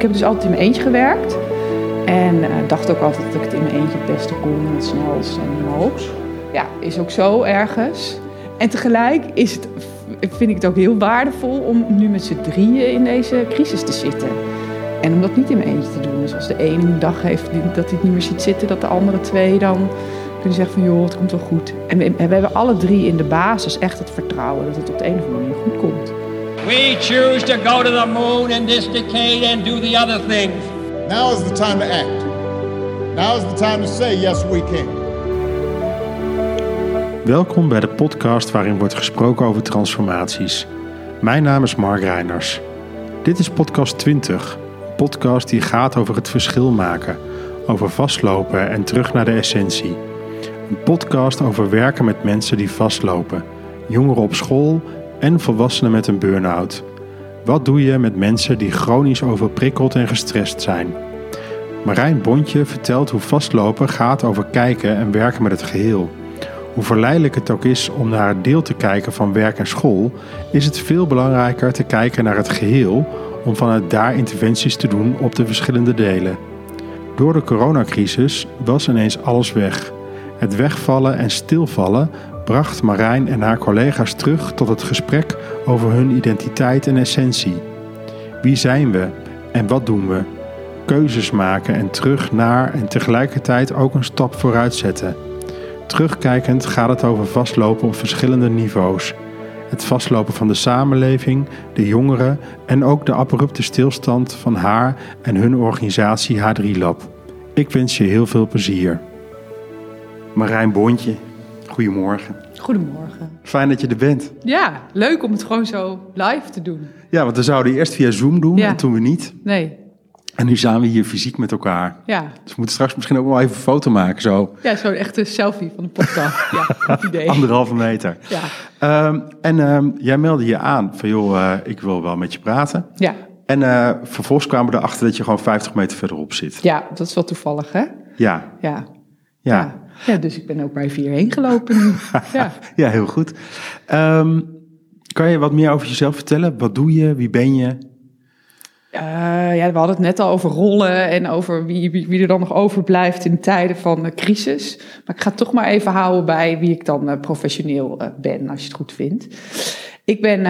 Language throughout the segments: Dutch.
ik heb dus altijd in mijn eentje gewerkt. En uh, dacht ook altijd dat ik het in mijn eentje het beste kon, het snelst en hoogst. Ja, is ook zo ergens. En tegelijk is het, vind ik het ook heel waardevol om nu met z'n drieën in deze crisis te zitten. En om dat niet in mijn eentje te doen. Dus als de ene een dag heeft dat hij het niet meer ziet zitten, dat de andere twee dan kunnen zeggen van joh, het komt wel goed. En we, we hebben alle drie in de basis echt het vertrouwen dat het op de een of andere manier goed komt. We choose to go to the moon in this decade and do the other things. Now is the time to act. Now is the time to say yes we can. Welkom bij de podcast waarin wordt gesproken over transformaties. Mijn naam is Mark Reiners. Dit is podcast 20, een podcast die gaat over het verschil maken, over vastlopen en terug naar de essentie. Een podcast over werken met mensen die vastlopen, jongeren op school en volwassenen met een burn-out. Wat doe je met mensen die chronisch overprikkeld en gestrest zijn? Marijn Bontje vertelt hoe vastlopen gaat over kijken en werken met het geheel. Hoe verleidelijk het ook is om naar het deel te kijken van werk en school, is het veel belangrijker te kijken naar het geheel om vanuit daar interventies te doen op de verschillende delen. Door de coronacrisis was ineens alles weg. Het wegvallen en stilvallen bracht Marijn en haar collega's terug tot het gesprek over hun identiteit en essentie. Wie zijn we en wat doen we? Keuzes maken en terug naar en tegelijkertijd ook een stap vooruit zetten. Terugkijkend gaat het over vastlopen op verschillende niveaus. Het vastlopen van de samenleving, de jongeren en ook de abrupte stilstand van haar en hun organisatie H3 Lab. Ik wens je heel veel plezier. Marijn Boontje, goedemorgen. Goedemorgen. Fijn dat je er bent. Ja, leuk om het gewoon zo live te doen. Ja, want we zouden eerst via Zoom doen en toen we niet. Nee. En nu zijn we hier fysiek met elkaar. Ja. Dus we moeten straks misschien ook wel even een foto maken. Zo. Ja, zo'n echte selfie van de podcast. ja, goed idee. Anderhalve meter. Ja. Um, en um, jij meldde je aan van joh, uh, ik wil wel met je praten. Ja. En uh, vervolgens kwamen we erachter dat je gewoon 50 meter verderop zit. Ja, dat is wel toevallig hè? Ja. Ja. Ja. ja. Dus ik ben ook bij vier heen gelopen nu. ja. ja, heel goed. Um, kan je wat meer over jezelf vertellen? Wat doe je? Wie ben je? Uh, ja, we hadden het net al over rollen en over wie, wie, wie, er dan nog overblijft in tijden van uh, crisis. Maar ik ga het toch maar even houden bij wie ik dan uh, professioneel ben, als je het goed vindt. Ik ben,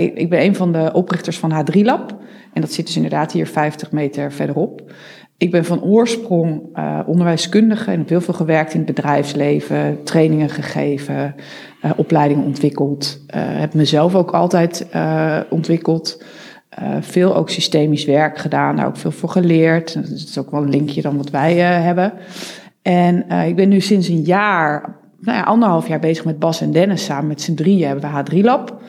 ik, ik, ben een van de oprichters van H3 Lab. En dat zit dus inderdaad hier 50 meter verderop. Ik ben van oorsprong onderwijskundige en heb heel veel gewerkt in het bedrijfsleven, trainingen gegeven, opleidingen ontwikkeld. heb mezelf ook altijd ontwikkeld. Veel ook systemisch werk gedaan, daar ook veel voor geleerd. Dat is ook wel een linkje dan wat wij hebben. En ik ben nu sinds een jaar, nou ja, anderhalf jaar bezig met Bas en Dennis. Samen met z'n drieën hebben we H3 Lab.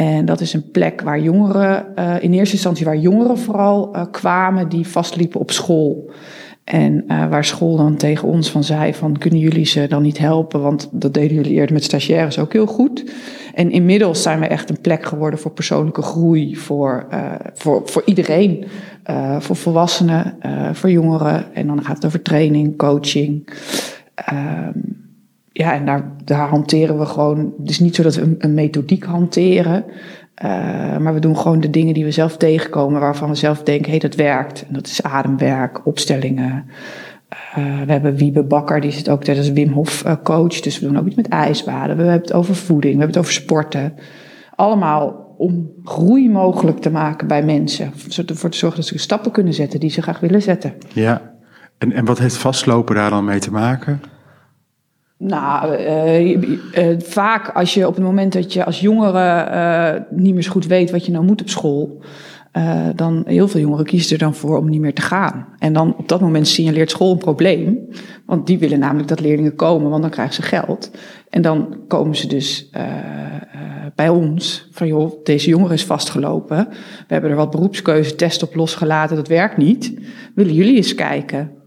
En dat is een plek waar jongeren, in eerste instantie waar jongeren vooral kwamen die vastliepen op school. En waar school dan tegen ons van zei van kunnen jullie ze dan niet helpen, want dat deden jullie eerder met stagiaires ook heel goed. En inmiddels zijn we echt een plek geworden voor persoonlijke groei, voor, voor, voor iedereen. Voor volwassenen, voor jongeren. En dan gaat het over training, coaching. Ja, en daar, hanteren we gewoon. Het is niet zo dat we een, methodiek hanteren. maar we doen gewoon de dingen die we zelf tegenkomen, waarvan we zelf denken, hé, hey, dat werkt. En dat is ademwerk, opstellingen. Uh, we hebben Wiebe Bakker, die zit ook tijdens Wim Hof uh, coach. Dus we doen ook iets met ijsbaden. We hebben het over voeding, we hebben het over sporten. Allemaal om groei mogelijk te maken bij mensen. Ervoor te zorgen dat ze stappen kunnen zetten die ze graag willen zetten. Ja, en, en wat heeft vastlopen daar dan mee te maken? Nou, uh, vaak als je op het moment dat je als jongere niet meer zo goed weet wat je nou moet op school dan heel veel jongeren kiezen er dan voor om niet meer te gaan. En dan op dat moment signaleert school een probleem. Want die willen namelijk dat leerlingen komen, want dan krijgen ze geld. En dan komen ze dus bij ons van joh, deze jongere is vastgelopen. We hebben er wat beroepskeuze test op losgelaten, dat werkt niet. Willen jullie eens kijken?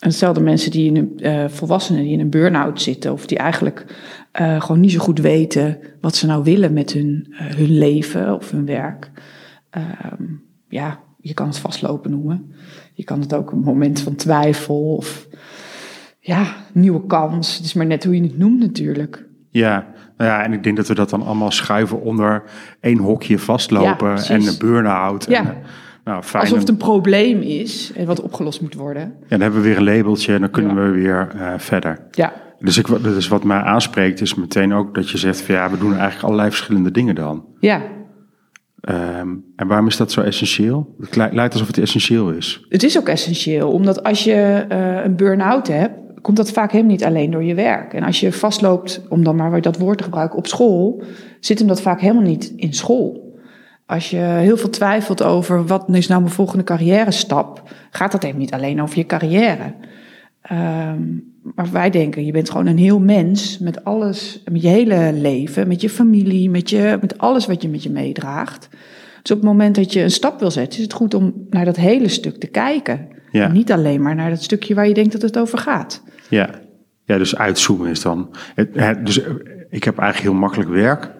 En hetzelfde mensen die in een, volwassenen die in een burn-out zitten, of die eigenlijk gewoon niet zo goed weten wat ze nou willen met hun, hun leven of hun werk. Um, ja, je kan het vastlopen noemen. Je kan het ook een moment van twijfel of ja, nieuwe kans. Het is maar net hoe je het noemt natuurlijk. Ja, nou ja, en ik denk dat we dat dan allemaal schuiven onder één hokje vastlopen en een burn-out. Ja. En, Nou, fijn. Alsof het een probleem is en wat opgelost moet worden. Ja, dan hebben we weer een labeltje en dan kunnen Ja. we weer eh, verder. Ja, Dus, ik, dus wat mij aanspreekt is meteen ook dat je zegt van ja, we doen eigenlijk allerlei verschillende dingen dan. ja. Ehm, en waarom is dat zo essentieel? Het li- lijkt alsof het essentieel is. Het is ook essentieel, omdat als je eh, een burn-out hebt, komt dat vaak helemaal niet alleen door je werk. En als je vastloopt, om dan maar dat woord te gebruiken, op school, zit hem dat vaak helemaal niet in school. Als je heel veel twijfelt over wat is nou mijn volgende carrière stap, gaat dat helemaal niet alleen over je carrière. Ehm, maar wij denken, je bent gewoon een heel mens met alles, met je hele leven, met je familie, met, je, met alles wat je met je meedraagt. Dus op het moment dat je een stap wil zetten, is het goed om naar dat hele stuk te kijken. Ja. En niet alleen maar naar dat stukje waar je denkt dat het over gaat. Ja, ja dus uitzoomen is dan. Dus ik heb eigenlijk heel makkelijk werk.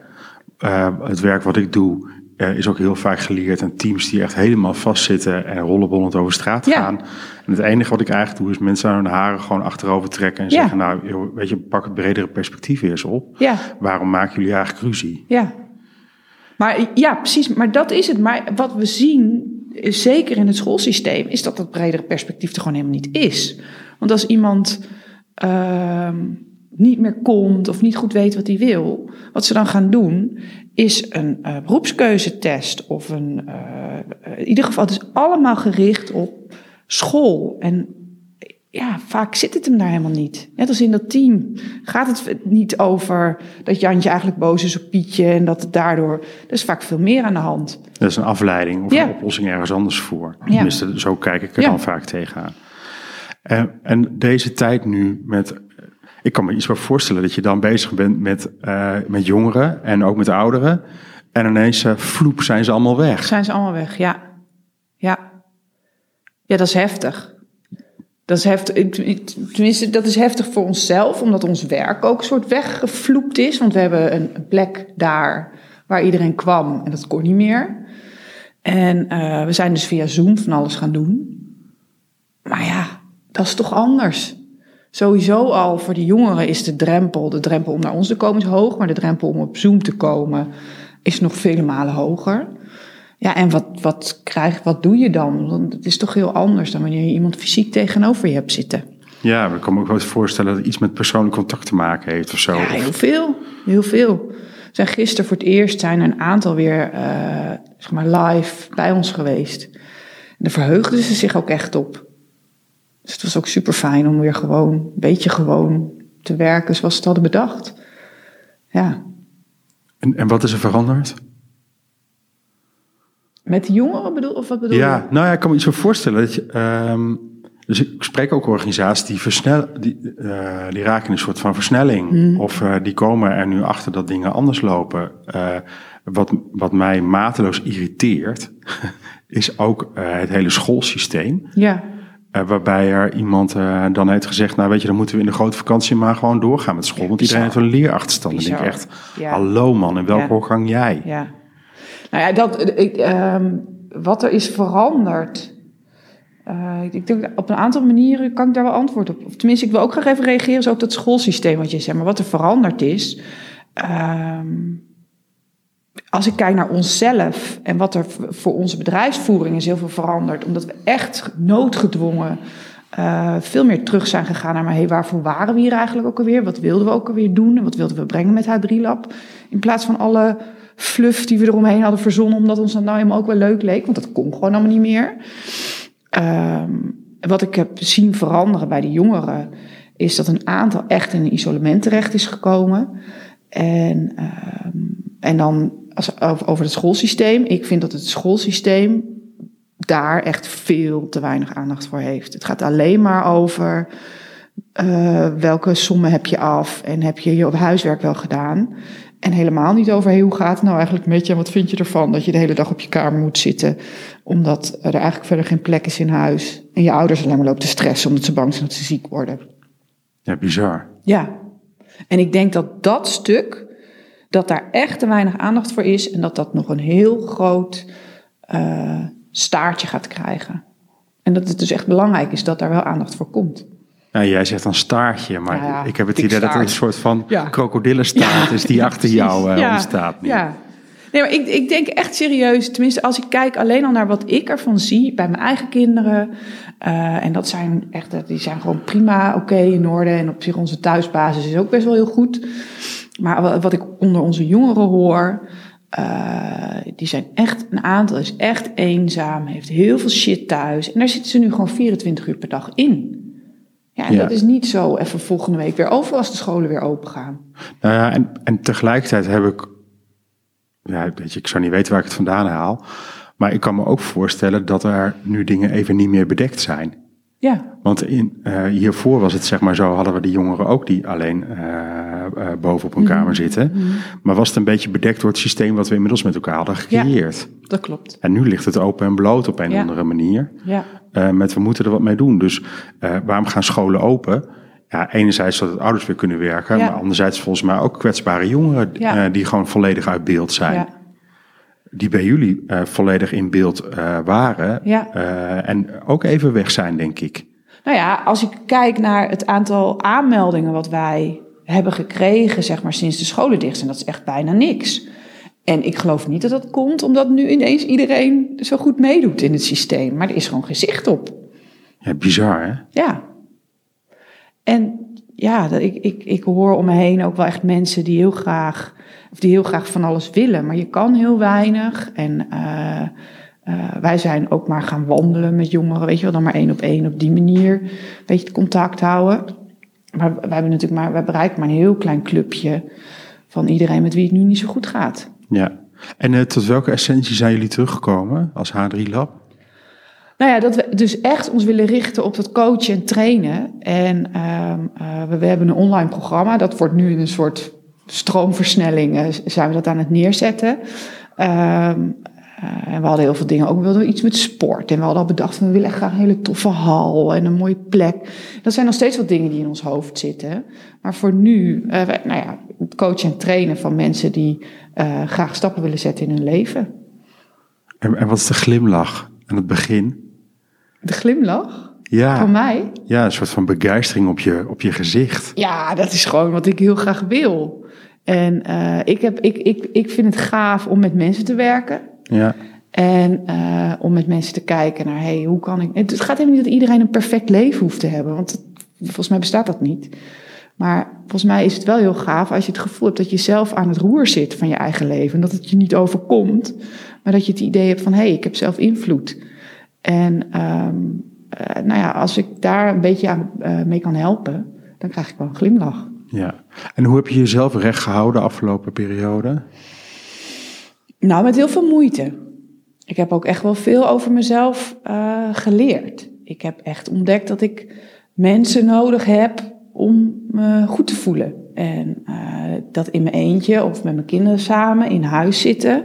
Eh, het werk wat ik doe eh, is ook heel vaak geleerd aan teams die echt helemaal vastzitten en rollenbollend over straat Ja. gaan. En het enige wat ik eigenlijk doe is mensen aan hun haren gewoon achterover trekken en Ja. zeggen, nou, weet je, pak het bredere perspectief eens op. Ja, Waarom maken jullie eigenlijk ruzie? ja. Maar ja, precies. Maar dat is het. Maar wat we zien, eh, zeker in het schoolsysteem, is dat dat bredere perspectief er gewoon helemaal niet is. Want als iemand ehm, niet meer komt of niet goed weet wat hij wil, wat ze dan gaan doen, is een eh, beroepskeuzetest of een. eh, eh, in ieder geval, het is allemaal gericht op school. En ja, vaak zit het hem daar helemaal niet. Net als in dat team gaat het niet over dat Jantje eigenlijk boos is op Pietje en dat het daardoor. Er is vaak veel meer aan de hand. Dat is een afleiding of Ja. een oplossing ergens anders voor. Ja. Tenminste, zo kijk ik er Ja. dan vaak tegenaan. En, en deze tijd nu met... Ik kan me iets wel voorstellen dat je dan bezig bent met, eh, met jongeren en ook met ouderen. En ineens, eh, vloep, zijn ze allemaal weg. Zijn ze allemaal weg? Ja. Ja. Ja, dat is heftig. Dat is heftig. Tenminste, dat is heftig voor onszelf, omdat ons werk ook een soort weggevloept is. Want we hebben een plek daar waar iedereen kwam en dat kon niet meer. En eh, we zijn dus via Zoom van alles gaan doen. Maar ja, dat is toch anders. Sowieso al voor de jongeren is de drempel, de drempel om naar ons te komen is hoog, maar de drempel om op Zoom te komen is nog vele malen hoger. Ja, en wat, wat, krijg, wat doe je dan? Want het is toch heel anders dan wanneer je iemand fysiek tegenover je hebt zitten. Ja, maar ik kan me ook wel eens voorstellen dat het iets met persoonlijk contact te maken heeft of zo. Ja, heel veel. Heel veel. We zijn gisteren voor het eerst zijn er een aantal weer eh, zeg maar live bij ons geweest. En daar verheugden ze zich ook echt op. Dus het was ook super fijn om weer gewoon, een beetje gewoon te werken zoals ze het hadden bedacht. Ja. En, en wat is er veranderd? Met de jongeren bedoel, of wat bedoel Ja, je? nou ja, ik kan me iets zo voorstellen. Dat je, ehm, dus ik spreek ook organisaties die, versnel, die, eh, die raken in een soort van versnelling. Of eh, die komen er nu achter dat dingen anders lopen. Eh, wat, wat mij mateloos irriteert, is ook het hele schoolsysteem. Ja. Eh, waarbij er iemand eh, dan heeft gezegd, nou weet je, dan moeten we in de grote vakantie maar gewoon doorgaan met school. Ja, want iedereen heeft een leerachterstand. Dan denk ik echt, Ja. hallo man, in welke Ja. jij? Ja. Nou ja, dat, ik, ehm, wat er is veranderd. eh, ik denk op een aantal manieren kan ik daar wel antwoord op. Of tenminste, ik wil ook graag even reageren, ook dat schoolsysteem wat je zegt. Maar wat er veranderd is. ehm, als ik kijk naar onszelf en wat er voor onze bedrijfsvoering is heel veel veranderd. Omdat we echt noodgedwongen eh, veel meer terug zijn gegaan naar, maar hey, waarvoor waren we hier eigenlijk ook alweer? Wat wilden we ook alweer doen? En wat wilden we brengen met H3Lab? In plaats van alle fluff die we eromheen hadden verzonnen, omdat ons dat nou helemaal ook wel leuk leek. Want dat kon gewoon allemaal niet meer. Ehm, wat ik heb zien veranderen bij de jongeren, is dat een aantal echt in een isolement terecht is gekomen. En, ehm, en dan als, over, het schoolsysteem. Ik vind dat het schoolsysteem daar echt veel te weinig aandacht voor heeft. Het gaat alleen maar over eh, welke sommen heb je af en heb je je huiswerk wel gedaan. En helemaal niet over hey, hoe gaat het nou eigenlijk met je en wat vind je ervan dat je de hele dag op je kamer moet zitten. Omdat er eigenlijk verder geen plek is in huis. En je ouders alleen maar lopen te stressen omdat ze bang zijn dat ze ziek worden. Ja, bizar. Ja, en ik denk dat dat stuk, dat daar echt te weinig aandacht voor is en dat dat nog een heel groot eh, staartje gaat krijgen. En dat het dus echt belangrijk is dat daar wel aandacht voor komt. Ja, jij zegt dan staartje, maar Ja, ja, ik heb het idee dat er een soort van Ja. krokodillenstaart is die achter jou ja, ontstaat. nu. Ja. Nee, maar ik, ik denk echt serieus, tenminste als ik kijk alleen al naar wat ik ervan zie bij mijn eigen kinderen. eh, en dat zijn echt, die zijn gewoon prima, oké, in orde. En op zich onze thuisbasis is ook best wel heel goed. Maar wa- wat ik onder onze jongeren hoor, eh, die zijn echt, een aantal is echt eenzaam, heeft heel veel shit thuis. En daar zitten ze nu gewoon 24 uur per dag in. Ja, en Ja. dat is niet zo even volgende week weer over als de scholen weer open gaan. Nou ja, en, en tegelijkertijd heb ik, ja, weet je, ik zou niet weten waar ik het vandaan haal, maar ik kan me ook voorstellen dat er nu dingen even niet meer bedekt zijn. Ja, Want in, eh, hiervoor was het zeg maar zo, hadden we die jongeren ook die alleen eh, eh, boven op een kamer zitten. Maar was het een beetje bedekt door het systeem wat we inmiddels met elkaar hadden gecreëerd. dat klopt. En nu ligt het open en bloot op een Ja. of andere manier. Ja. Met we moeten er wat mee doen. Dus eh, waarom gaan scholen open? Ja, enerzijds zodat ouders weer kunnen werken, Ja. maar anderzijds volgens mij ook kwetsbare jongeren die gewoon volledig uit beeld zijn. Die bij jullie eh, volledig in beeld eh, waren Ja. eh, en ook even weg zijn, denk ik. Nou ja, als ik kijk naar het aantal aanmeldingen wat wij hebben gekregen, zeg maar sinds de scholen dicht zijn, dat is echt bijna niks. En ik geloof niet dat dat komt omdat nu ineens iedereen zo goed meedoet in het systeem. Maar er is gewoon gezicht op. Ja, bizar hè? Ja. En ja, ik, ik, ik hoor om me heen ook wel echt mensen die heel graag, of die heel graag van alles willen. Maar je kan heel weinig. En eh, eh, wij zijn ook maar gaan wandelen met jongeren, weet je wel, dan maar één op één op die manier. Een beetje contact houden. Maar wij hebben natuurlijk maar, wij bereiken maar een heel klein clubje van iedereen met wie het nu niet zo goed gaat. Ja. En eh, tot welke essentie zijn jullie teruggekomen als H3 Lab? Nou ja, dat we dus echt ons willen richten op dat coachen en trainen. En ehm, eh, we, hebben een online programma. Dat wordt nu in een soort stroomversnelling. eh, zijn we dat aan het neerzetten. Ehm, eh, en we hadden heel veel dingen. Ook we iets met sport. En we hadden al bedacht we willen graag een hele toffe hal en een mooie plek. Dat zijn nog steeds wat dingen die in ons hoofd zitten. Maar voor nu, nou ja, coachen en trainen van mensen die graag stappen willen zetten in hun leven. En, en wat is de glimlach aan het begin? De glimlach Ja, van mij. ja een soort van begeistering op je, op je gezicht. Ja, dat is gewoon wat ik heel graag wil. En eh, ik, heb, ik, ik, ik vind het gaaf om met mensen te werken. Ja, En eh, om met mensen te kijken naar, hey, hoe kan ik... Het gaat helemaal niet dat iedereen een perfect leven hoeft te hebben. Want het- volgens mij bestaat dat niet. Maar volgens mij is het wel heel gaaf als je het gevoel hebt dat je zelf aan het roer zit van je eigen leven. En dat het je niet overkomt. Maar dat je het idee hebt van, hé, hey, ik heb zelf invloed. En ehm, eh, nou ja, als ik daar een beetje aan, eh, mee kan helpen, dan krijg ik wel een glimlach. ja. En hoe heb je jezelf recht gehouden de afgelopen periode? Nou, met heel veel moeite. Ik heb ook echt wel veel over mezelf eh, geleerd. Ik heb echt ontdekt dat ik mensen nodig heb om me goed te voelen. En eh, dat in mijn eentje of met mijn kinderen samen in huis zitten,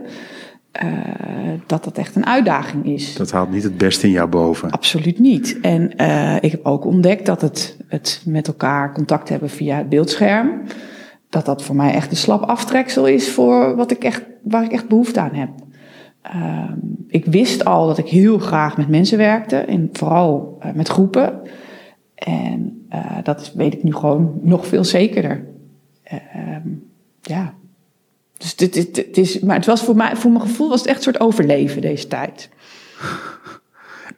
eh, dat dat echt een uitdaging is. Dat haalt niet het beste in jou boven. Absoluut niet. En eh, ik heb ook ontdekt dat het, het met elkaar contact hebben via het beeldscherm, dat dat voor mij echt een slap aftreksel is voor wat ik echt, waar ik echt behoefte aan heb. Ehm, ik wist al dat ik heel graag met mensen werkte, en vooral eh, met groepen. En dat weet ik nu gewoon nog veel zekerder. Ehm, ja. Dus dit, dit, is, maar het was voor mij, voor mijn gevoel was het echt een soort overleven deze tijd.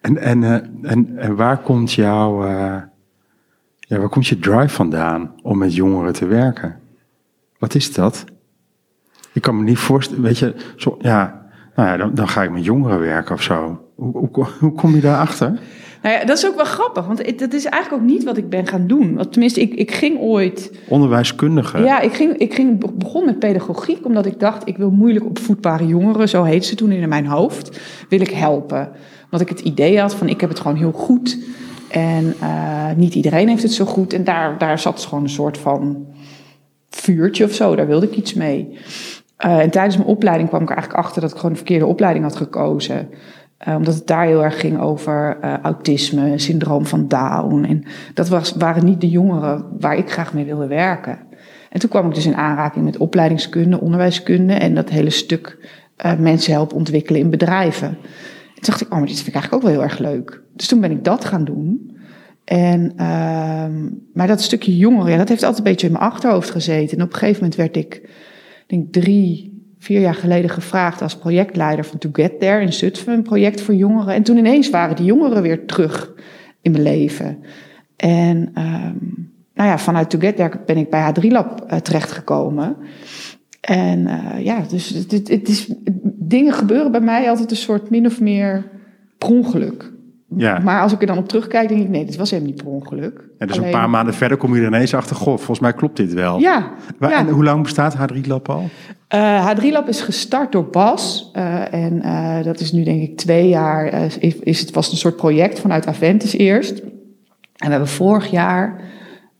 En, en, eh, en, en waar komt jouw, eh, ja, waar komt je drive vandaan om met jongeren te werken? Wat is dat? Ik kan me niet voorstellen, weet je, zo, ja, nou ja, dan, dan ga ik met jongeren werken of zo. Hoe, hoe, hoe kom je daarachter? Nou ja, dat is ook wel grappig, want het- dat is eigenlijk ook niet wat ik ben gaan doen. Want tenminste, ik, ik ging ooit. Onderwijskundige. Ja, ik, ging, ik ging, be- begon met pedagogiek, omdat ik dacht: ik wil moeilijk opvoedbare jongeren, zo heet ze toen in mijn hoofd, wil ik helpen. Want ik het idee had van: ik heb het gewoon heel goed. En eh, niet iedereen heeft het zo goed. En daar, daar zat gewoon een soort van vuurtje of zo, daar wilde ik iets mee. Eh, en tijdens mijn opleiding kwam ik er eigenlijk achter dat ik gewoon de verkeerde opleiding had gekozen. Eh, omdat het daar heel erg ging over eh, autisme, syndroom van Down. En dat was, waren niet de jongeren waar ik graag mee wilde werken. En toen kwam ik dus in aanraking met opleidingskunde, onderwijskunde en dat hele stuk eh, mensen helpen ontwikkelen in bedrijven. En toen dacht ik, oh, maar dit vind ik eigenlijk ook wel heel erg leuk. Dus toen ben ik dat gaan doen. En, ehm, maar dat stukje jongeren, dat heeft altijd een beetje in mijn achterhoofd gezeten. En op een gegeven moment werd ik denk drie, vier jaar geleden gevraagd als projectleider van To Get There in Zutphen, een project voor jongeren. En toen ineens waren die jongeren weer terug in mijn leven. En ehm, nou ja, vanuit To Get There ben ik bij H3 Lab uh, terechtgekomen. En uh, ja, dus het, is, dingen gebeuren bij mij altijd een soort min of meer per ongeluk. Ja. Maar als ik er dan op terugkijk, denk ik, nee, dit was helemaal niet per ongeluk. En dus Alleen- een paar maanden verder kom je er ineens achter, goh, volgens mij klopt dit wel. Ja. En hoe lang bestaat H3 Lab al? Eh, H3 Lab is gestart door Bas. eh, en eh, dat is nu denk ik twee jaar. is, het was een soort project vanuit Aventus eerst. En we hebben vorig jaar,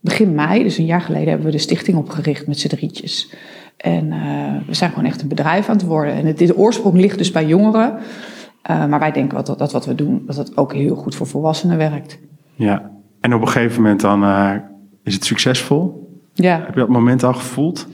begin mei, dus een jaar geleden, hebben we de stichting opgericht met z'n drietjes. En we zijn gewoon echt een bedrijf aan het worden. En het, de oorsprong ligt dus bij jongeren. Eh, maar wij denken dat, dat wat we doen, dat het ook heel goed voor volwassenen werkt. Ja. En op een gegeven moment dan eh, is het succesvol. Ja. Heb je dat moment al gevoeld?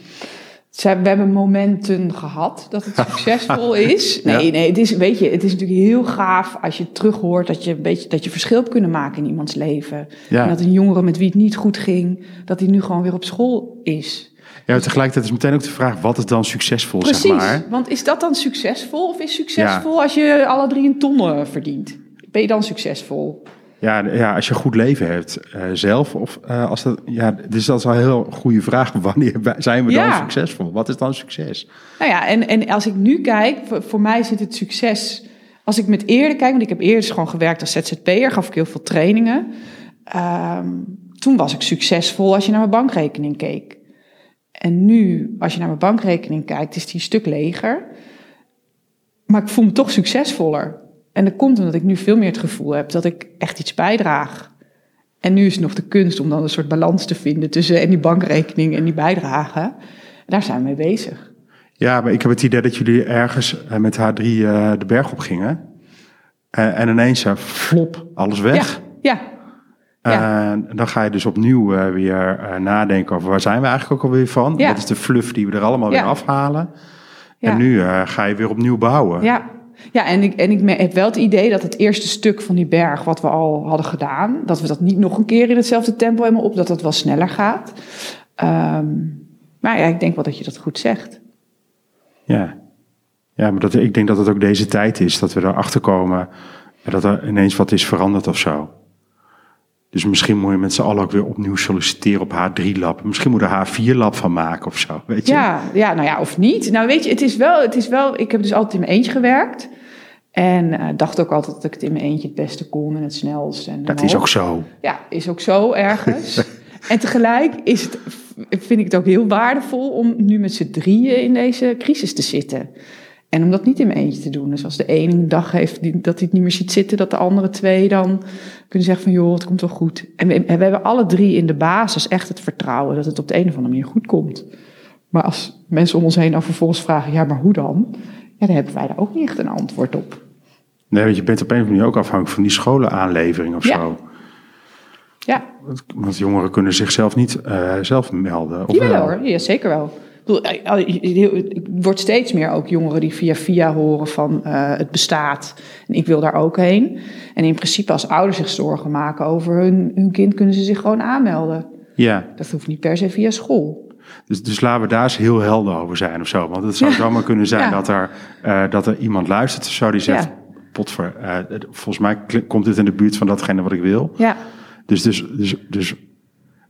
We hebben momenten gehad dat het succesvol is. Nee, Ja. nee, het is, weet je, het is natuurlijk heel gaaf als je terug hoort dat je een beetje dat je verschil hebt kunnen maken in iemands leven. Ja. En dat een jongere met wie het niet goed ging, dat hij nu gewoon weer op school is. Ja, tegelijkertijd is meteen ook de vraag, wat is dan succesvol, Precies. zeg maar? Want is dat dan succesvol? Of is succesvol als je alle drie een ton eh, verdient? Ben je dan succesvol? Ja, ja, als je een goed leven hebt eh, zelf, of eh, als dat, ja, dus dat is wel een heel goede vraag. Wanneer zijn we dan succesvol? Wat is dan succes? Nou ja, en, en als ik nu kijk, voor, voor mij zit het succes. Als ik met eerder kijk, want ik heb eerder gewoon gewerkt als ZZP'er, gaf ik heel veel trainingen. Ehm, toen was ik succesvol als je naar mijn bankrekening keek. En nu, als je naar mijn bankrekening kijkt, is die een stuk leger. Maar ik voel me toch succesvoller. En dat komt omdat ik nu veel meer het gevoel heb dat ik echt iets bijdraag. En nu is het nog de kunst om dan een soort balans te vinden tussen en die bankrekening en die bijdrage. Daar zijn we mee bezig. Ja, maar ik heb het idee dat jullie ergens eh, met H3 eh, de berg op gingen. Eh, en ineens, flop, alles weg. Ja, ja. Eh, dan ga je dus opnieuw eh, weer eh, nadenken over waar zijn we eigenlijk ook alweer van? Ja. Wat is de fluff die we er allemaal Ja. weer afhalen? Ja. En nu ga je weer opnieuw bouwen. Ja, ja en, ik, en ik heb wel het idee dat het eerste stuk van die berg, wat we al hadden gedaan, dat we dat niet nog een keer in hetzelfde tempo helemaal op, dat het wel sneller gaat. Ehm, maar ja, ik denk wel dat je dat goed zegt. Ja, ja maar dat, ik denk dat het ook deze tijd is dat we erachter komen dat er ineens wat is veranderd of zo. Dus misschien moet je met z'n allen ook weer opnieuw solliciteren op H3-lab. Misschien moet er H4-lab van maken of zo, weet je? Ja, ja, nou ja, of niet. Nou weet je, het is wel, het is wel ik heb dus altijd in mijn eentje gewerkt. En eh, dacht ook altijd dat ik het in mijn eentje het beste kon en het snelst. En Dat is ook zo. Ja, is ook zo ergens. en tegelijk is het, vind ik het ook heel waardevol om nu met z'n drieën in deze crisis te zitten. En om dat niet in mijn eentje te doen. Dus als de ene een dag heeft die, dat hij het niet meer ziet zitten, dat de andere twee dan kunnen zeggen van joh, het komt wel goed. En we, en we hebben alle drie in de basis echt het vertrouwen dat het op de een of andere manier goed komt. Maar als mensen om ons heen dan vervolgens vragen, ja, maar hoe dan? Ja, dan hebben wij daar ook niet echt een antwoord op. Nee, want je bent op een of andere manier ook afhankelijk van die scholenaanlevering of Ja. zo. Ja, Want- jongeren kunnen zichzelf niet eh, zelf melden. Of Jawel wel? hoor, ja, zeker wel. Ik bedoel, eh, eh, wordt steeds meer ook jongeren die via via horen van eh, het bestaat. En ik wil daar ook heen. En in principe als ouders zich zorgen maken over hun, hun kind, kunnen ze zich gewoon aanmelden. Ja, Dat hoeft niet per se via school. dus, dus laten we daar eens heel helder over zijn of zo. Want het zou Ja. zomaar kunnen zijn Ja. dat, er, dat er iemand luistert of zo die zegt... Ja. Potver, volgens mij komt dit in de buurt van datgene wat ik wil. Ja, Dus, dus, dus, dus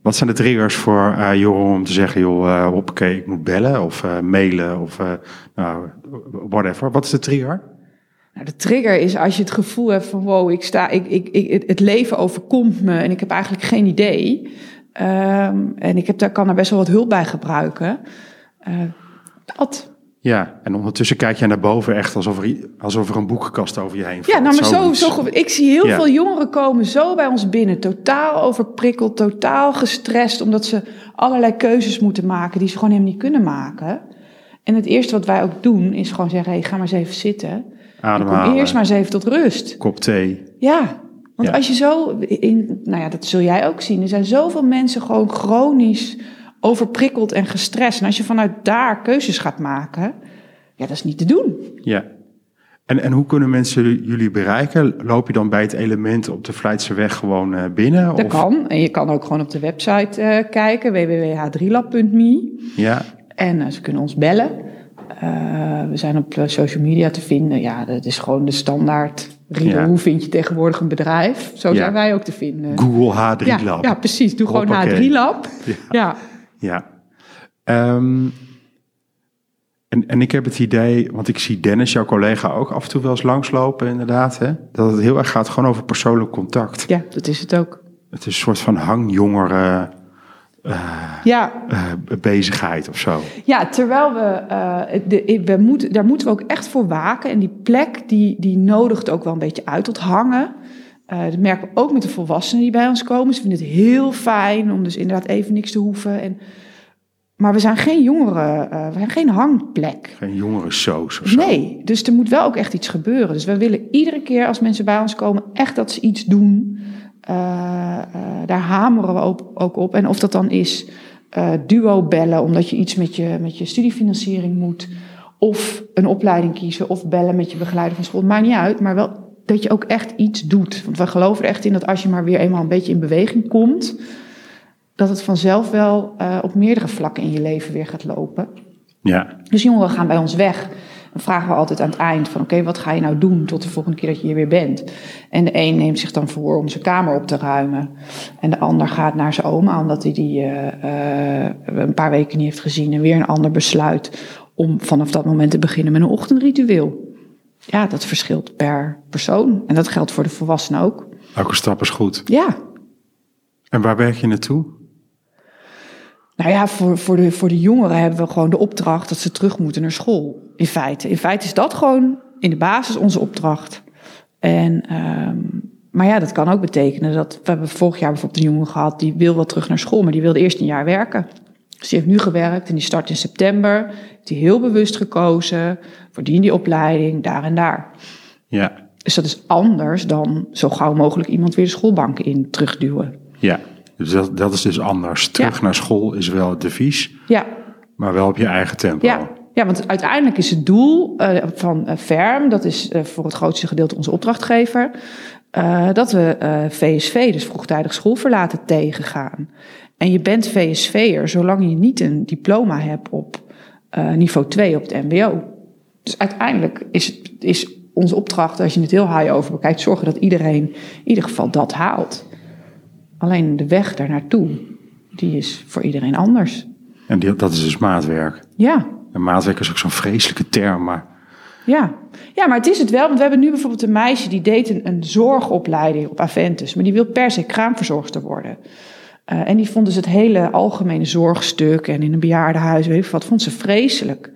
wat zijn de triggers voor jongeren om te zeggen... joh, hoppakee, ik moet bellen of eh, mailen of nou, whatever. Wat is de trigger? nou, de trigger is als je het gevoel hebt van wow, ik sta, ik, ik, het- leven overkomt me en ik heb eigenlijk geen idee. Ehm, en ik heb daar, kan er best wel wat hulp bij gebruiken. Dat. Ja, en ondertussen kijk jij naar boven echt alsof er, alsof er een boekenkast over je heen valt. Ja, nou, maar zo, zo, ik zie heel Ja. veel jongeren komen zo bij ons binnen, totaal overprikkeld, totaal gestrest, omdat ze allerlei keuzes moeten maken die ze gewoon helemaal niet kunnen maken. En het eerste wat wij ook doen is gewoon zeggen: hey, ga maar eens even zitten. En Ademhalen, kom eerst maar eens even tot rust. kop thee. Ja, want Ja. als je zo, in, nou ja, dat zul jij ook zien. Er zijn zoveel mensen gewoon chronisch overprikkeld en gestrest. En als je vanuit daar keuzes gaat maken, ja, dat is niet te doen. Ja. En, en hoe kunnen mensen jullie bereiken? Loop je dan bij het element op de Vlijtse gewoon eh, binnen? Dat of, kan. En je kan ook gewoon op de website eh, kijken, www.h3lab.me. Ja, En eh, ze kunnen ons bellen. We zijn op social media te vinden. Ja, dat is gewoon de standaard riedel. Ja. Hoe vind je tegenwoordig een bedrijf? Zo Ja. zijn wij ook te vinden. Google H3 ja, Lab. ja, precies. Doe gewoon Hoppakee. H3-lab. Ja. Ja. Ja. Ehm, en, en ik heb het idee, want ik zie Dennis, jouw collega, ook af en toe wel eens langslopen, inderdaad. Hè, dat het heel erg gaat gewoon over persoonlijk contact. ja, dat is het ook. Het is een soort van hangjongere Ja, eh, bezigheid of zo. Ja, terwijl we, eh, de, we moeten, daar moeten we ook echt voor waken. En die plek die, die nodigt ook wel een beetje uit tot hangen. Eh, dat merken we ook met de volwassenen die bij ons komen. Ze vinden het heel fijn om dus inderdaad even niks te hoeven. En, maar we zijn geen jongeren, eh, we zijn geen hangplek. Geen jongere soos of zo. Nee, dus er moet wel ook echt iets gebeuren. Dus we willen iedere keer als mensen bij ons komen echt dat ze iets doen. Eh, daar hameren we ook, ook op. En of dat dan is duo bellen omdat je iets met je, met je studiefinanciering moet. Of een opleiding kiezen of bellen met je begeleider van school. Maakt niet uit, maar wel dat je ook echt iets doet. Want we geloven er echt in dat als je maar weer eenmaal een beetje in beweging komt... dat het vanzelf wel eh, op meerdere vlakken in je leven weer gaat lopen. Ja, Dus jongeren gaan bij ons weg. Dan vragen we altijd aan het eind van... oké, wat ga je nou doen tot de volgende keer dat je hier weer bent? En de een neemt zich dan voor om zijn kamer op te ruimen. En de ander gaat naar zijn oma... omdat hij die eh, eh, een paar weken niet heeft gezien. En weer een ander besluit om vanaf dat moment te beginnen met een ochtendritueel. Ja, dat verschilt per persoon. En dat geldt voor de volwassenen ook. elke stap is goed. Ja, En waar werk je naartoe? Nou ja, voor, voor, de, voor de jongeren hebben we gewoon de opdracht dat ze terug moeten naar school. In feite. In feite is dat gewoon in de basis onze opdracht. En, ehm, maar ja, dat kan ook betekenen dat. We hebben vorig jaar bijvoorbeeld een jongen gehad die wil wel terug naar school, maar die wilde eerst een jaar werken. Dus die heeft nu gewerkt en die start in september. Heeft hij heel bewust gekozen voor die opleiding, daar en daar. Ja, Dus dat is anders dan zo gauw mogelijk iemand weer de schoolbanken in terugduwen. ja. Dus dat, dat is dus anders. Terug Ja. naar school is wel het devies, Ja, maar wel op je eigen tempo. Ja, ja, want uiteindelijk is het doel eh, van eh, FERM, dat is eh, voor het grootste gedeelte onze opdrachtgever, dat we VSV, dus vroegtijdig schoolverlaten, tegengaan. En je bent VSV'er zolang je niet een diploma hebt op eh, niveau 2 op het MBO. Dus uiteindelijk is, het, is onze opdracht, als je het heel high over bekijkt, zorgen dat iedereen in ieder geval dat haalt. Alleen de weg daar naartoe, die is voor iedereen anders. En die, dat is dus maatwerk. Ja, En maatwerk is ook zo'n vreselijke term, maar Ja. ja, maar het is het wel. Want we hebben nu bijvoorbeeld een meisje die deed een, een zorgopleiding op Aventus. Maar die wil per se kraamverzorgster worden. Eh, en die vond dus het hele algemene zorgstuk en in een bejaardenhuis, weet wat, vond ze vreselijk.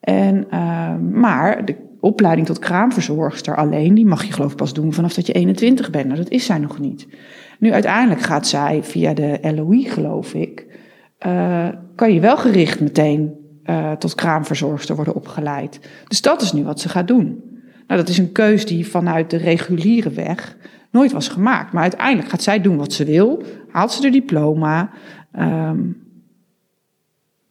En, eh, maar de opleiding tot kraamverzorgster alleen, die mag je geloof ik pas doen vanaf dat je 21 bent. Nou, dat is zij nog niet. Nu uiteindelijk gaat zij via de LOI, geloof ik, eh, kan je wel gericht meteen eh, tot kraamverzorgster worden opgeleid. Dus dat is nu wat ze gaat doen. Nou, dat is een keus die vanuit de reguliere weg nooit was gemaakt. Maar uiteindelijk gaat zij doen wat ze wil, haalt ze de diploma. Ehm,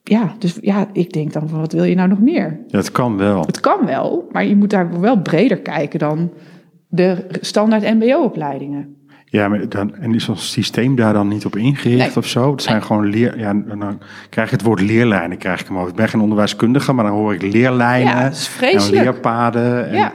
ja, dus ja, ik denk dan van wat wil je nou nog meer? dat kan wel. Het kan wel, maar je moet daar wel breder kijken dan de standaard MBO-opleidingen. Ja, maar dan, en is ons systeem daar dan niet op ingericht Nee. of zo? Het zijn gewoon leer... Ja, dan krijg je het woord leerlijnen, krijg ik hem over. Ik ben geen onderwijskundige, maar dan hoor ik leerlijnen Ja, dat is en leerpaden. En, Ja.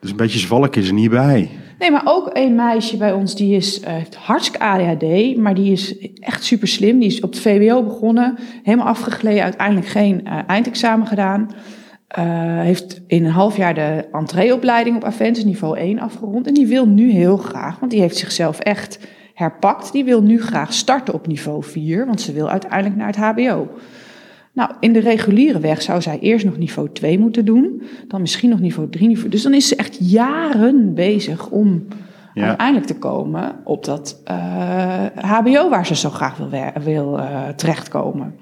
Dus een beetje zwalk is er niet bij. Nee, maar ook een meisje bij ons die is, eh, heeft hartstikke ADHD, maar die is echt super slim. Die is op het VWO begonnen, helemaal afgegleden, uiteindelijk geen eh, eindexamen gedaan. Eh, heeft in een half jaar de entreeopleiding op Aventus niveau 1 afgerond. En die wil nu heel graag, want die heeft zichzelf echt herpakt. Die wil nu graag starten op niveau 4, want ze wil uiteindelijk naar het HBO. Nou, in de reguliere weg zou zij eerst nog niveau 2 moeten doen. Dan misschien nog niveau 3. Niveau, dus dan is ze echt jaren bezig om Ja. uiteindelijk te komen op dat eh, HBO waar ze zo graag wil, wil eh, terechtkomen.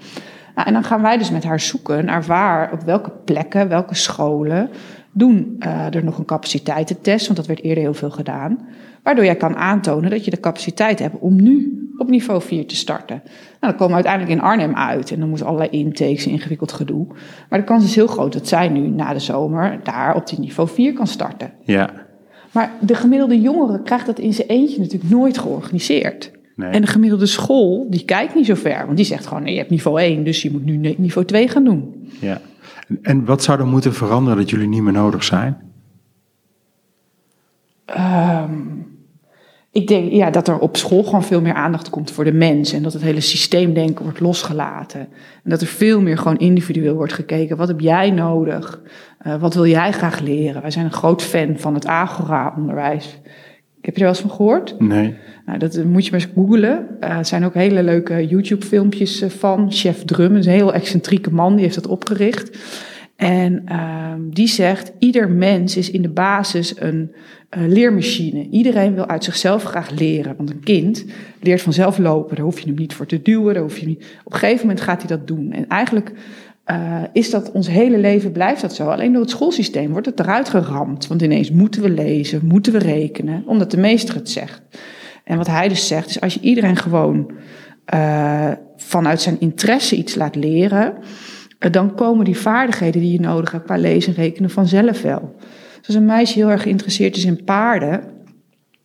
Nou, en dan gaan wij dus met haar zoeken naar waar, op welke plekken, welke scholen doen eh, er nog een capaciteitentest, want dat werd eerder heel veel gedaan. Waardoor jij kan aantonen dat je de capaciteit hebt om nu op niveau 4 te starten. Nou, dan komen we uiteindelijk in Arnhem uit en dan moeten allerlei intakes, ingewikkeld gedoe. Maar de kans is heel groot dat zij nu na de zomer daar op die niveau 4 kan starten. Ja, Maar de gemiddelde jongere krijgt dat in zijn eentje natuurlijk nooit georganiseerd. nee. En de gemiddelde school, die kijkt niet zo ver. Want die zegt gewoon, nee, je hebt niveau 1, dus je moet nu niveau 2 gaan doen. ja. En, en wat zou er moeten veranderen dat jullie niet meer nodig zijn? Ik denk ja, dat er op school gewoon veel meer aandacht komt voor de mens. En dat het hele systeemdenken wordt losgelaten. En dat er veel meer gewoon individueel wordt gekeken. Wat heb jij nodig? Uh, wat wil jij graag leren? Wij zijn een groot fan van het Agora-onderwijs. Heb je er wel eens van gehoord? Nee. Nou, dat moet je maar eens googlen. Uh, er zijn ook hele leuke YouTube-filmpjes eh, van. Chef Drum, een heel excentrieke man, die heeft dat opgericht. En uh, die zegt, ieder mens is in de basis een uh, leermachine. Iedereen wil uit zichzelf graag leren. Want een kind leert vanzelf lopen. Daar hoef je hem niet voor te duwen. Daar hoef je. Op een gegeven moment gaat hij dat doen. En eigenlijk uh, is dat ons hele leven blijft dat zo. Alleen door het schoolsysteem wordt het eruit geramd. Want ineens moeten we lezen, moeten we rekenen. Omdat de meester het zegt. En wat hij dus zegt is, als je iedereen gewoon uh, vanuit zijn interesse iets laat leren dan komen die vaardigheden die je nodig hebt qua lezen en rekenen vanzelf wel. Dus als een meisje heel erg geïnteresseerd is in paarden,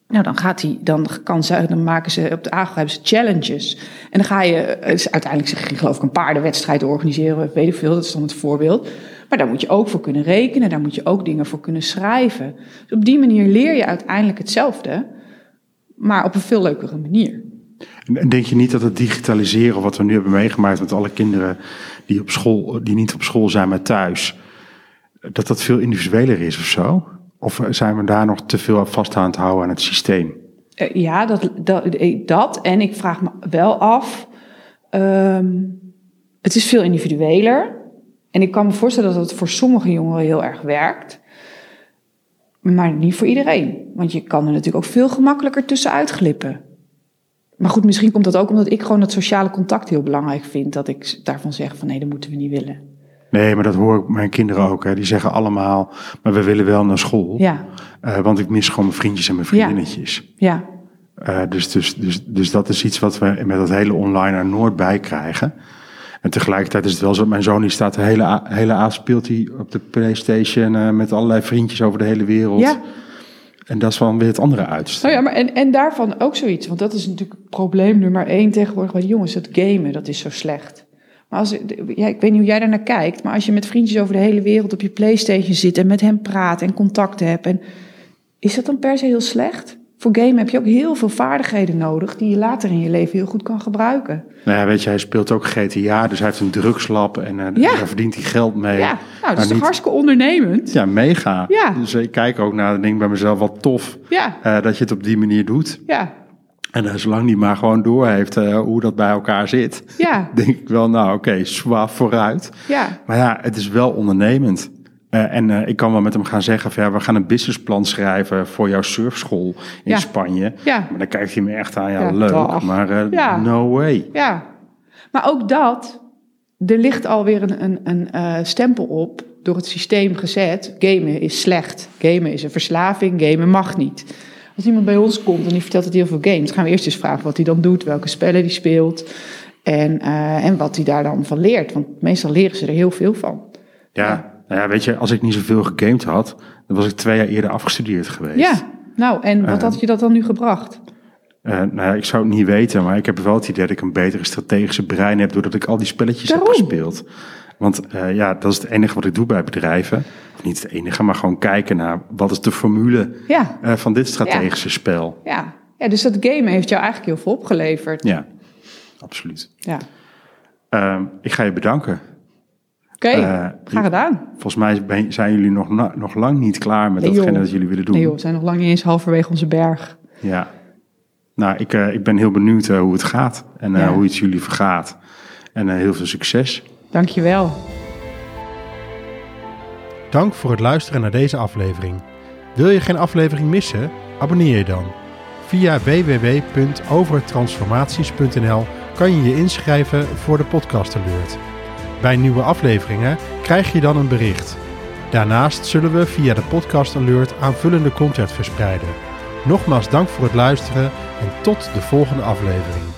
nou dan gaat hij, dan kan ze, dan maken ze op de AGO hebben ze challenges. En dan ga je, uiteindelijk zeg geloof ik een paardenwedstrijd organiseren, weet ik veel, dat is dan het voorbeeld. Maar daar moet je ook voor kunnen rekenen, daar moet je ook dingen voor kunnen schrijven. Dus op die manier leer je uiteindelijk hetzelfde, maar op een veel leukere manier. En denk je niet dat het digitaliseren, wat we nu hebben meegemaakt met alle kinderen die, op school, die niet op school zijn, maar thuis, dat dat veel individueler is of zo? Of zijn we daar nog te veel vast aan het houden aan het systeem? Ja, dat, dat, dat. En ik vraag me wel af. Um, het is veel individueler. En ik kan me voorstellen dat het voor sommige jongeren heel erg werkt. Maar niet voor iedereen. Want je kan er natuurlijk ook veel gemakkelijker tussenuit glippen. Maar goed, misschien komt dat ook omdat ik gewoon het sociale contact heel belangrijk vind. Dat ik daarvan zeg van nee, dat moeten we niet willen. Nee, maar dat hoor ik mijn kinderen ook. Hè. Die zeggen allemaal, maar we willen wel naar school. Ja. Uh, want ik mis gewoon mijn vriendjes en mijn vriendinnetjes. Ja. Uh, dus, dus, dus, dus dat is iets wat we met dat hele online er nooit bij krijgen. En tegelijkertijd is het wel zo dat mijn zoon die staat de hele, hele avond speelt hij op de Playstation uh, met allerlei vriendjes over de hele wereld. Ja. En dat is wel weer het andere uiterste. Oh ja, maar en, en daarvan ook zoiets. Want dat is natuurlijk probleem nummer één tegenwoordig bij jongens. Het gamen, dat is zo slecht. Maar als, ja, ik weet niet hoe jij daar naar kijkt. Maar als je met vriendjes over de hele wereld op je Playstation zit... en met hem praat en contact hebt... En, is dat dan per se heel slecht? Voor gamen heb je ook heel veel vaardigheden nodig... die je later in je leven heel goed kan gebruiken. Nou ja, weet je, hij speelt ook GTA, dus hij heeft een drugslab... en uh, ja. daar verdient hij geld mee. Ja, nou, dat is toch hartstikke ondernemend? Ja, mega. Ja. Dus ik kijk ook naar en denk bij mezelf, wat tof... Ja. Uh, dat je het op die manier doet. Ja. En uh, zolang die maar gewoon door heeft uh, hoe dat bij elkaar zit, ja. denk ik wel, nou oké, okay, zwaar vooruit. Ja. Maar ja, het is wel ondernemend. Uh, en uh, ik kan wel met hem gaan zeggen: van, ja, we gaan een businessplan schrijven voor jouw surfschool in ja. Spanje. Ja. Maar dan kijkt hij me echt aan: ja, Ja, leuk, maar uh, Ja. no way. Ja, maar ook dat, er ligt alweer een, een, een stempel op door het systeem gezet. Gamen is slecht. Gamen is een verslaving. Gamen mag niet. Als iemand bij ons komt en die vertelt dat hij heel veel games, gaan we eerst eens vragen wat hij dan doet, welke spellen hij speelt en, en wat hij daar dan van leert. Want meestal leren ze er heel veel van. Ja, nou ja, weet je, als ik niet zoveel gegamed had, dan was ik twee jaar eerder afgestudeerd geweest. Ja, nou, en wat Uh, had je dat dan nu gebracht? Uh, nou ja, ik zou het niet weten, maar ik heb wel het idee dat ik een betere strategische brein heb doordat ik al die spelletjes Daarom. heb gespeeld. Want uh, ja, dat is het enige wat ik doe bij bedrijven. Of niet het enige, maar gewoon kijken naar wat is de formule Ja, uh, van dit strategische ja. spel. ja. ja, dus dat gamen heeft jou eigenlijk heel veel opgeleverd. Ja, absoluut. Ja. Uh, ik ga je bedanken. Oké, okay, graag gedaan. Volgens mij ben, zijn jullie nog, na, nog lang niet klaar met Nee, datgene joh. dat jullie willen doen. Nee joh, we zijn nog lang niet eens halverwege onze berg. Ja. Nou, ik, uh, ik ben heel benieuwd uh, hoe het gaat en uh, Ja. hoe het jullie vergaat. En uh, heel veel succes. Dankjewel. Dank voor het luisteren naar deze aflevering. Wil je geen aflevering missen? Abonneer je dan. Via www.overtransformaties.nl kan je je inschrijven voor de podcast alert. Bij nieuwe afleveringen krijg je dan een bericht. Daarnaast zullen we via de podcast alert aanvullende content verspreiden. Nogmaals dank voor het luisteren en tot de volgende aflevering.